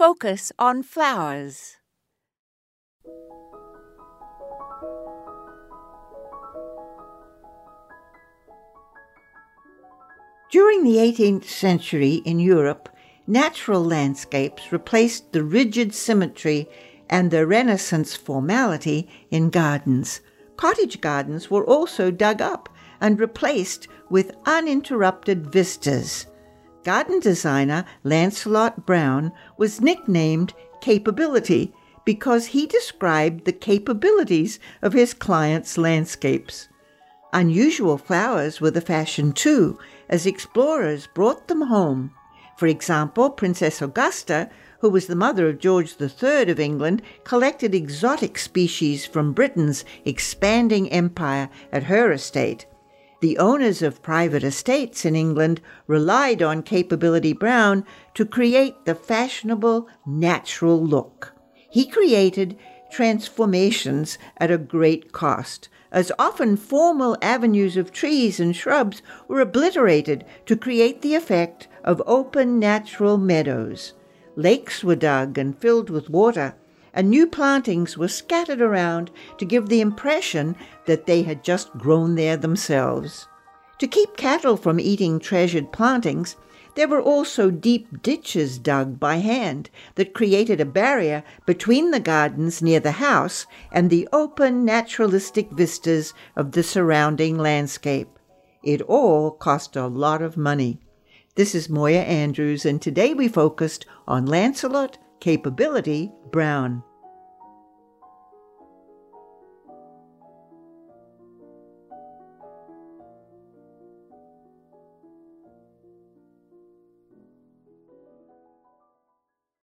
focus on flowers. During the 18th century in Europe, natural landscapes replaced the rigid symmetry and the Renaissance formality in gardens. Cottage gardens were also dug up and replaced with uninterrupted vistas. Garden designer Lancelot Brown was nicknamed Capability because he described the capabilities of his clients' landscapes. Unusual flowers were the fashion too, as explorers brought them home. For example, Princess Augusta, who was the mother of George III of England, collected exotic species from Britain's expanding empire at her estate. The owners of private estates in England relied on Capability Brown to create the fashionable natural look. He created transformations at a great cost, as often formal avenues of trees and shrubs were obliterated to create the effect of open natural meadows. Lakes were dug and filled with water, and new plantings were scattered around to give the impression that they had just grown there themselves. To keep cattle from eating treasured plantings, there were also deep ditches dug by hand that created a barrier between the gardens near the house and the open naturalistic vistas of the surrounding landscape. It all cost a lot of money. This is Moya Andrews, and today we focused on Lancelot Capability Brown.